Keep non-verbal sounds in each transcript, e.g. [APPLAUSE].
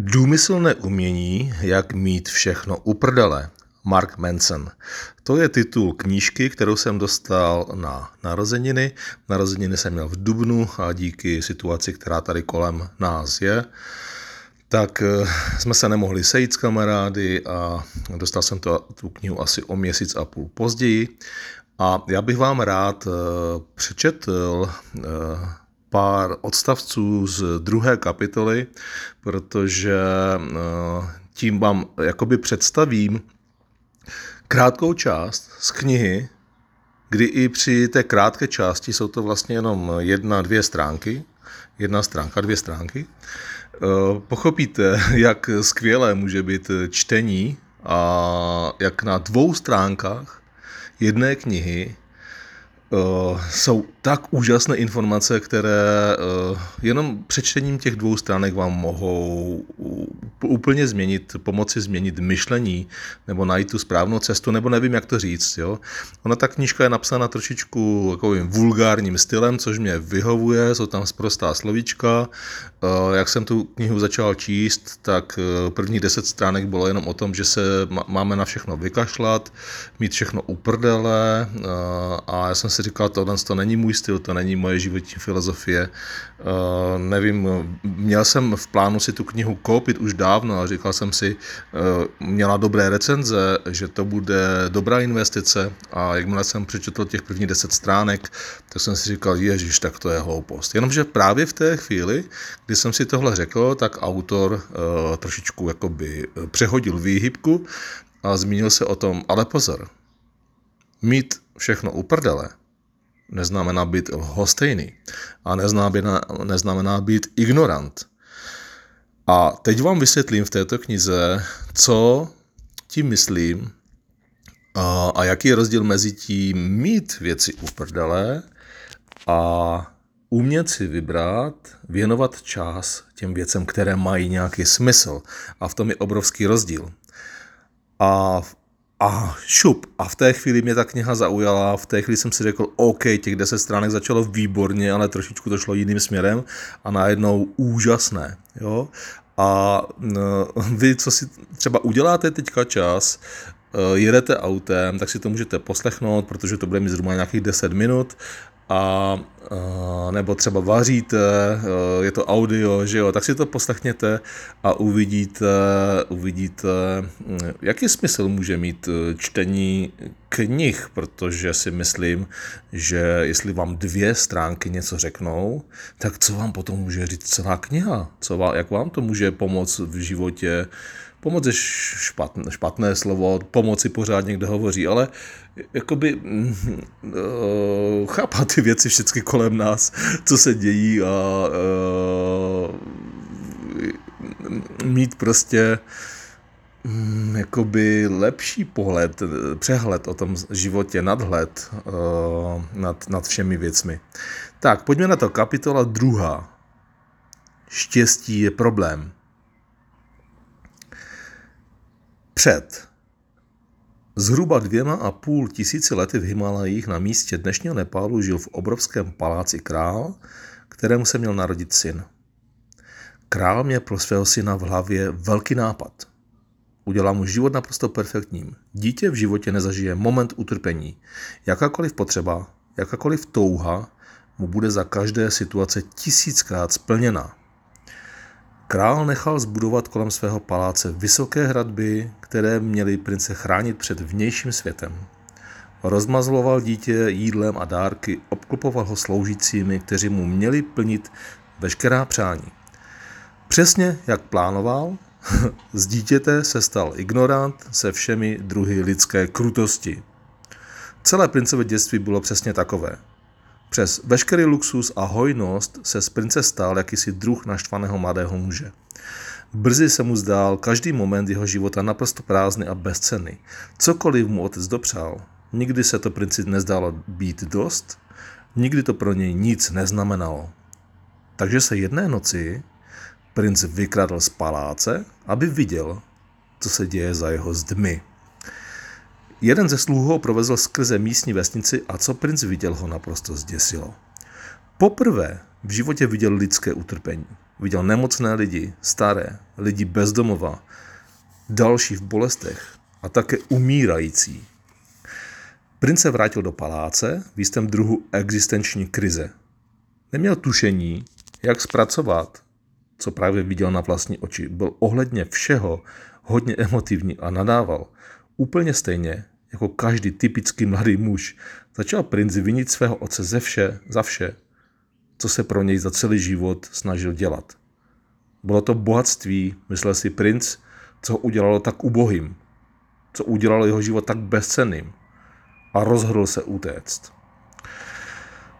Důmyslné umění, jak mít všechno u prdele. Mark Manson. To je titul knížky, kterou jsem dostal na narozeniny. Narozeniny jsem měl v Dubnu a díky situaci, která tady kolem nás je, tak eh, jsme se nemohli sejít s kamarády a dostal jsem to, tu knihu asi o měsíc a půl později. A já bych vám rád eh, přečetl eh, pár odstavců z druhé kapitoly, protože eh, tím vám jakoby představím krátkou část z knihy, kdy i při té krátké části jsou to vlastně jenom jedna, dvě stránky, jedna stránka, dvě stránky, eh, pochopíte, [LAUGHS] jak skvělé může být čtení a jak na dvou stránkách jedné knihy Uh, jsou tak úžasné informace, které uh, jenom přečtením těch dvou stránek vám mohou úplně změnit, pomoci změnit myšlení, nebo najít tu správnou cestu, nebo nevím, jak to říct. Jo? Ona ta knížka je napsána trošičku takovým vulgárním stylem, což mě vyhovuje, jsou tam sprostá slovíčka. Uh, jak jsem tu knihu začal číst, tak první deset stránek bylo jenom o tom, že se máme na všechno vykašlat, mít všechno uprdele a já jsem si říkal, tohle to není můj styl, to není moje životní filozofie. Uh, nevím, měl jsem v plánu si tu knihu koupit už dávno a říkal jsem si, uh, měla dobré recenze, že to bude dobrá investice a jakmile jsem přečetl těch prvních deset stránek, tak jsem si říkal, ježiš, tak to je hloupost. Jenomže právě v té chvíli, kdy jsem si tohle řekl, tak autor uh, trošičku jakoby přehodil výhybku a zmínil se o tom, ale pozor, mít všechno u prdele neznamená být lhostejný a neznamená, neznamená být ignorant. A teď vám vysvětlím v této knize, co tím myslím a, a jaký je rozdíl mezi tím mít věci u prdele a umět si vybrat, věnovat čas těm věcem, které mají nějaký smysl. A v tom je obrovský rozdíl. A a šup. A v té chvíli mě ta kniha zaujala, v té chvíli jsem si řekl, OK, těch deset stránek začalo výborně, ale trošičku to šlo jiným směrem a najednou úžasné. Jo? A vy, co si třeba uděláte teďka čas, eh, jedete autem, tak si to můžete poslechnout, protože to bude mít zhruba nějakých 10 minut a, a nebo třeba vaříte, je to audio, že jo, tak si to poslechněte a uvidíte, uvidíte, jaký smysl může mít e, čtení knih, protože si myslím, že jestli vám dvě stránky něco řeknou, tak co vám potom může říct celá kniha? Co vám, jak vám to může pomoct v životě? Pomoc je špatné, špatné slovo, pomoci pořád někdo hovoří, ale jakoby uh, chápat ty věci všechny kolem nás, co se dějí a uh, mít prostě um, jakoby lepší pohled, přehled o tom životě, nadhled uh, nad, nad všemi věcmi. Tak, pojďme na to. Kapitola druhá. Štěstí je problém. Před zhruba dvěma a půl tisíci lety v Himalajích na místě dnešního Nepálu žil v obrovském paláci král, kterému se měl narodit syn. Král měl pro svého syna v hlavě velký nápad. Udělá mu život naprosto perfektním. Dítě v životě nezažije moment utrpení. Jakákoliv potřeba, jakákoliv touha mu bude za každé situace tisíckrát splněna. Král nechal zbudovat kolem svého paláce vysoké hradby, které měly prince chránit před vnějším světem. Rozmazloval dítě jídlem a dárky, obklopoval ho sloužícími, kteří mu měli plnit veškerá přání. Přesně jak plánoval, [LAUGHS] z dítěte se stal ignorant se všemi druhy lidské krutosti. Celé princové dětství bylo přesně takové. Přes veškerý luxus a hojnost se z prince stal jakýsi druh naštvaného mladého muže. Brzy se mu zdál každý moment jeho života naprosto prázdný a bezcenný. Cokoliv mu otec dopřál, nikdy se to princi nezdálo být dost, nikdy to pro něj nic neznamenalo. Takže se jedné noci princ vykradl z paláce, aby viděl, co se děje za jeho zdmi. Jeden ze sluhů ho provezl skrze místní vesnici a co princ viděl, ho naprosto zděsilo. Poprvé v životě viděl lidské utrpení. viděl nemocné lidi, staré, lidi bezdomova, další v bolestech a také umírající. Prince se vrátil do paláce v jistém druhu existenční krize. Neměl tušení, jak zpracovat, co právě viděl na vlastní oči. Byl ohledně všeho hodně emotivní a nadával. Úplně stejně, jako každý typický mladý muž, začal princ vinit svého otce ze vše, za vše, co se pro něj za celý život snažil dělat. Bylo to bohatství, myslel si princ, co ho udělalo tak ubohým, co udělalo jeho život tak bezcenným a rozhodl se utéct.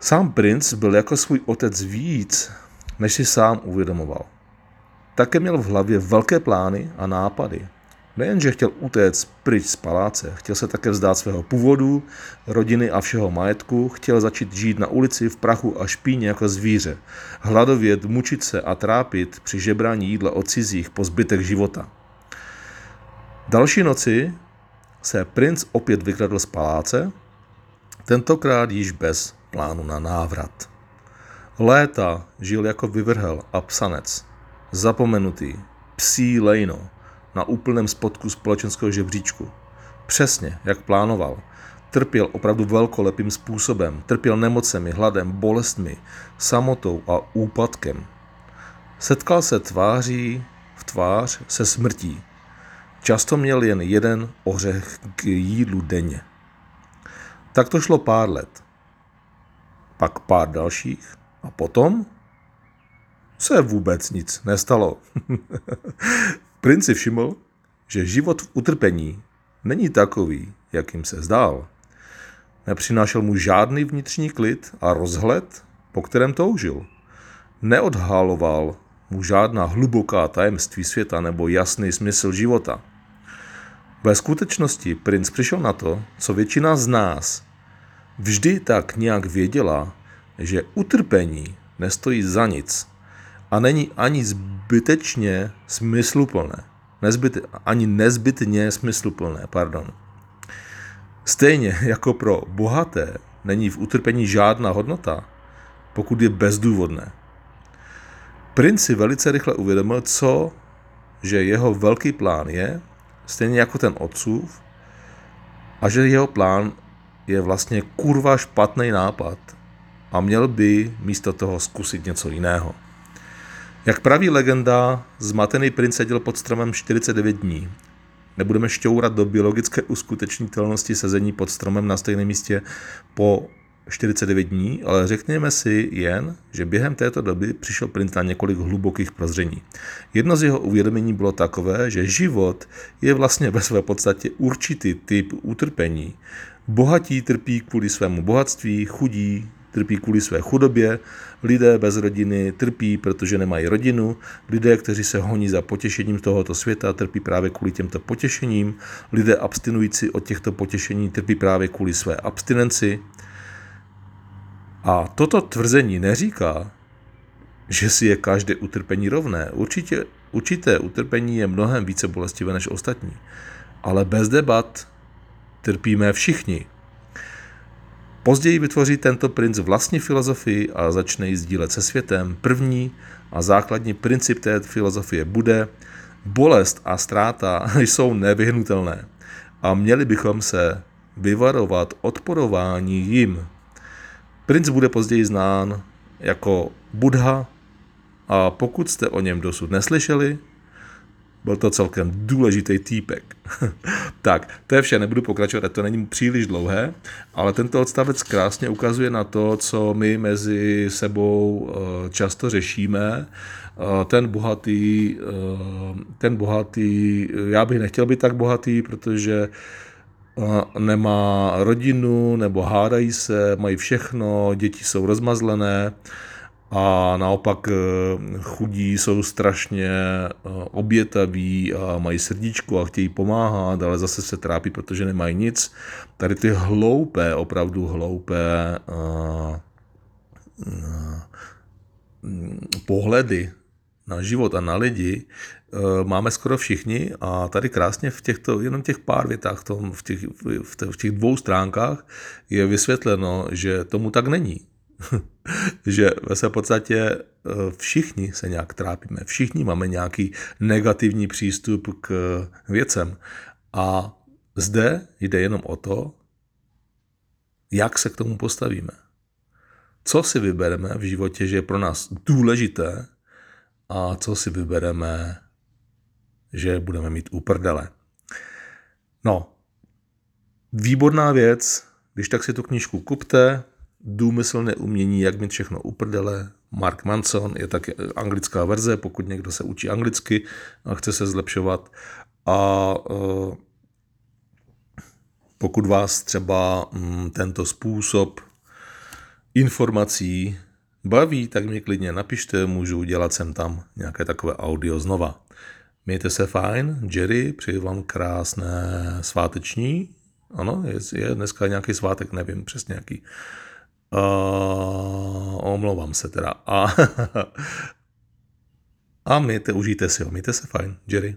Sám princ byl jako svůj otec víc, než si sám uvědomoval. Také měl v hlavě velké plány a nápady. Nejenže chtěl utéct pryč z paláce, chtěl se také vzdát svého původu, rodiny a všeho majetku, chtěl začít žít na ulici v prachu a špíně jako zvíře, hladovět, mučit se a trápit při žebrání jídla od cizích po zbytek života. Další noci se princ opět vykradl z paláce, tentokrát již bez plánu na návrat. Léta žil jako vyvrhel a psanec, zapomenutý, psí lejno, na úplném spodku společenského žebříčku. Přesně, jak plánoval. Trpěl opravdu velkolepým způsobem. Trpěl nemocemi, hladem, bolestmi, samotou a úpadkem. Setkal se tváří v tvář se smrtí. Často měl jen jeden ořech k jídlu denně. Tak to šlo pár let. Pak pár dalších a potom se vůbec nic nestalo. [LAUGHS] Princ si všiml, že život v utrpení není takový, jakým se zdál. Nepřinášel mu žádný vnitřní klid a rozhled, po kterém toužil. Neodhaloval mu žádná hluboká tajemství světa nebo jasný smysl života. Ve skutečnosti princ přišel na to, co většina z nás vždy tak nějak věděla, že utrpení nestojí za nic a není ani zbytečně smysluplné. Nezbyt, ani nezbytně smysluplné, pardon. Stejně jako pro bohaté není v utrpení žádná hodnota, pokud je bezdůvodné. Princ si velice rychle uvědomil, co, že jeho velký plán je, stejně jako ten otcův, a že jeho plán je vlastně kurva špatný nápad a měl by místo toho zkusit něco jiného. Jak praví legenda, zmatený princ seděl pod stromem 49 dní. Nebudeme šťourat do biologické uskutečnitelnosti sezení pod stromem na stejném místě po 49 dní, ale řekněme si jen, že během této doby přišel princ na několik hlubokých prozření. Jedno z jeho uvědomění bylo takové, že život je vlastně ve své podstatě určitý typ utrpení. Bohatí trpí kvůli svému bohatství, chudí trpí kvůli své chudobě, lidé bez rodiny trpí, protože nemají rodinu, lidé, kteří se honí za potěšením tohoto světa, trpí právě kvůli těmto potěšením, lidé abstinující od těchto potěšení trpí právě kvůli své abstinenci. A toto tvrzení neříká, že si je každé utrpení rovné. Určitě, určité utrpení je mnohem více bolestivé než ostatní. Ale bez debat trpíme všichni. Později vytvoří tento princ vlastní filozofii a začne ji sdílet se světem. První a základní princip té filozofie bude, bolest a ztráta [LAUGHS] jsou nevyhnutelné a měli bychom se vyvarovat odporování jim. Princ bude později znán jako Buddha a pokud jste o něm dosud neslyšeli, byl to celkem důležitý týpek. [LAUGHS] tak, to je vše, nebudu pokračovat, to není příliš dlouhé, ale tento odstavec krásně ukazuje na to, co my mezi sebou eh, často řešíme. Eh, ten bohatý, eh, ten bohatý, já bych nechtěl být tak bohatý, protože nemá rodinu, nebo hádají se, mají všechno, děti jsou rozmazlené, a naopak eh, chudí jsou strašně eh, obětaví a mají srdíčko a chtějí pomáhat, ale zase se trápí, protože nemají nic. Tady ty hloupé, opravdu hloupé uh, pohledy na život a na lidi máme skoro všichni a tady krásně v těchto, jenom těch pár větách, v, těch, v těch dvou stránkách je vysvětleno, že tomu tak není [LAUGHS] že ve své podstatě eh, všichni se nějak trápíme, všichni máme nějaký negativní přístup k věcem. A zde jde jenom o to, jak se k tomu postavíme. Co si vybereme v životě, že je pro nás důležité a co si vybereme, že budeme mít uprdele. No, výborná věc, když tak si tu knížku kupte, Důmyslné umění, jak mít všechno uprdele, Mark Manson, je taky anglická verze, pokud někdo se učí anglicky a chce se zlepšovat. A uh, pokud vás třeba mm, tento způsob informací baví, tak mi klidně napište, můžu udělat sem tam nějaké takové audio znova. Mějte se fajn, Jerry, přeji vám krásné sváteční. Ano, je, je dneska nějaký svátek, nevím přesně jaký. Uh, omlouvám se teda. A, [LAUGHS] a mějte, užijte si ho, mějte se fajn, Jerry.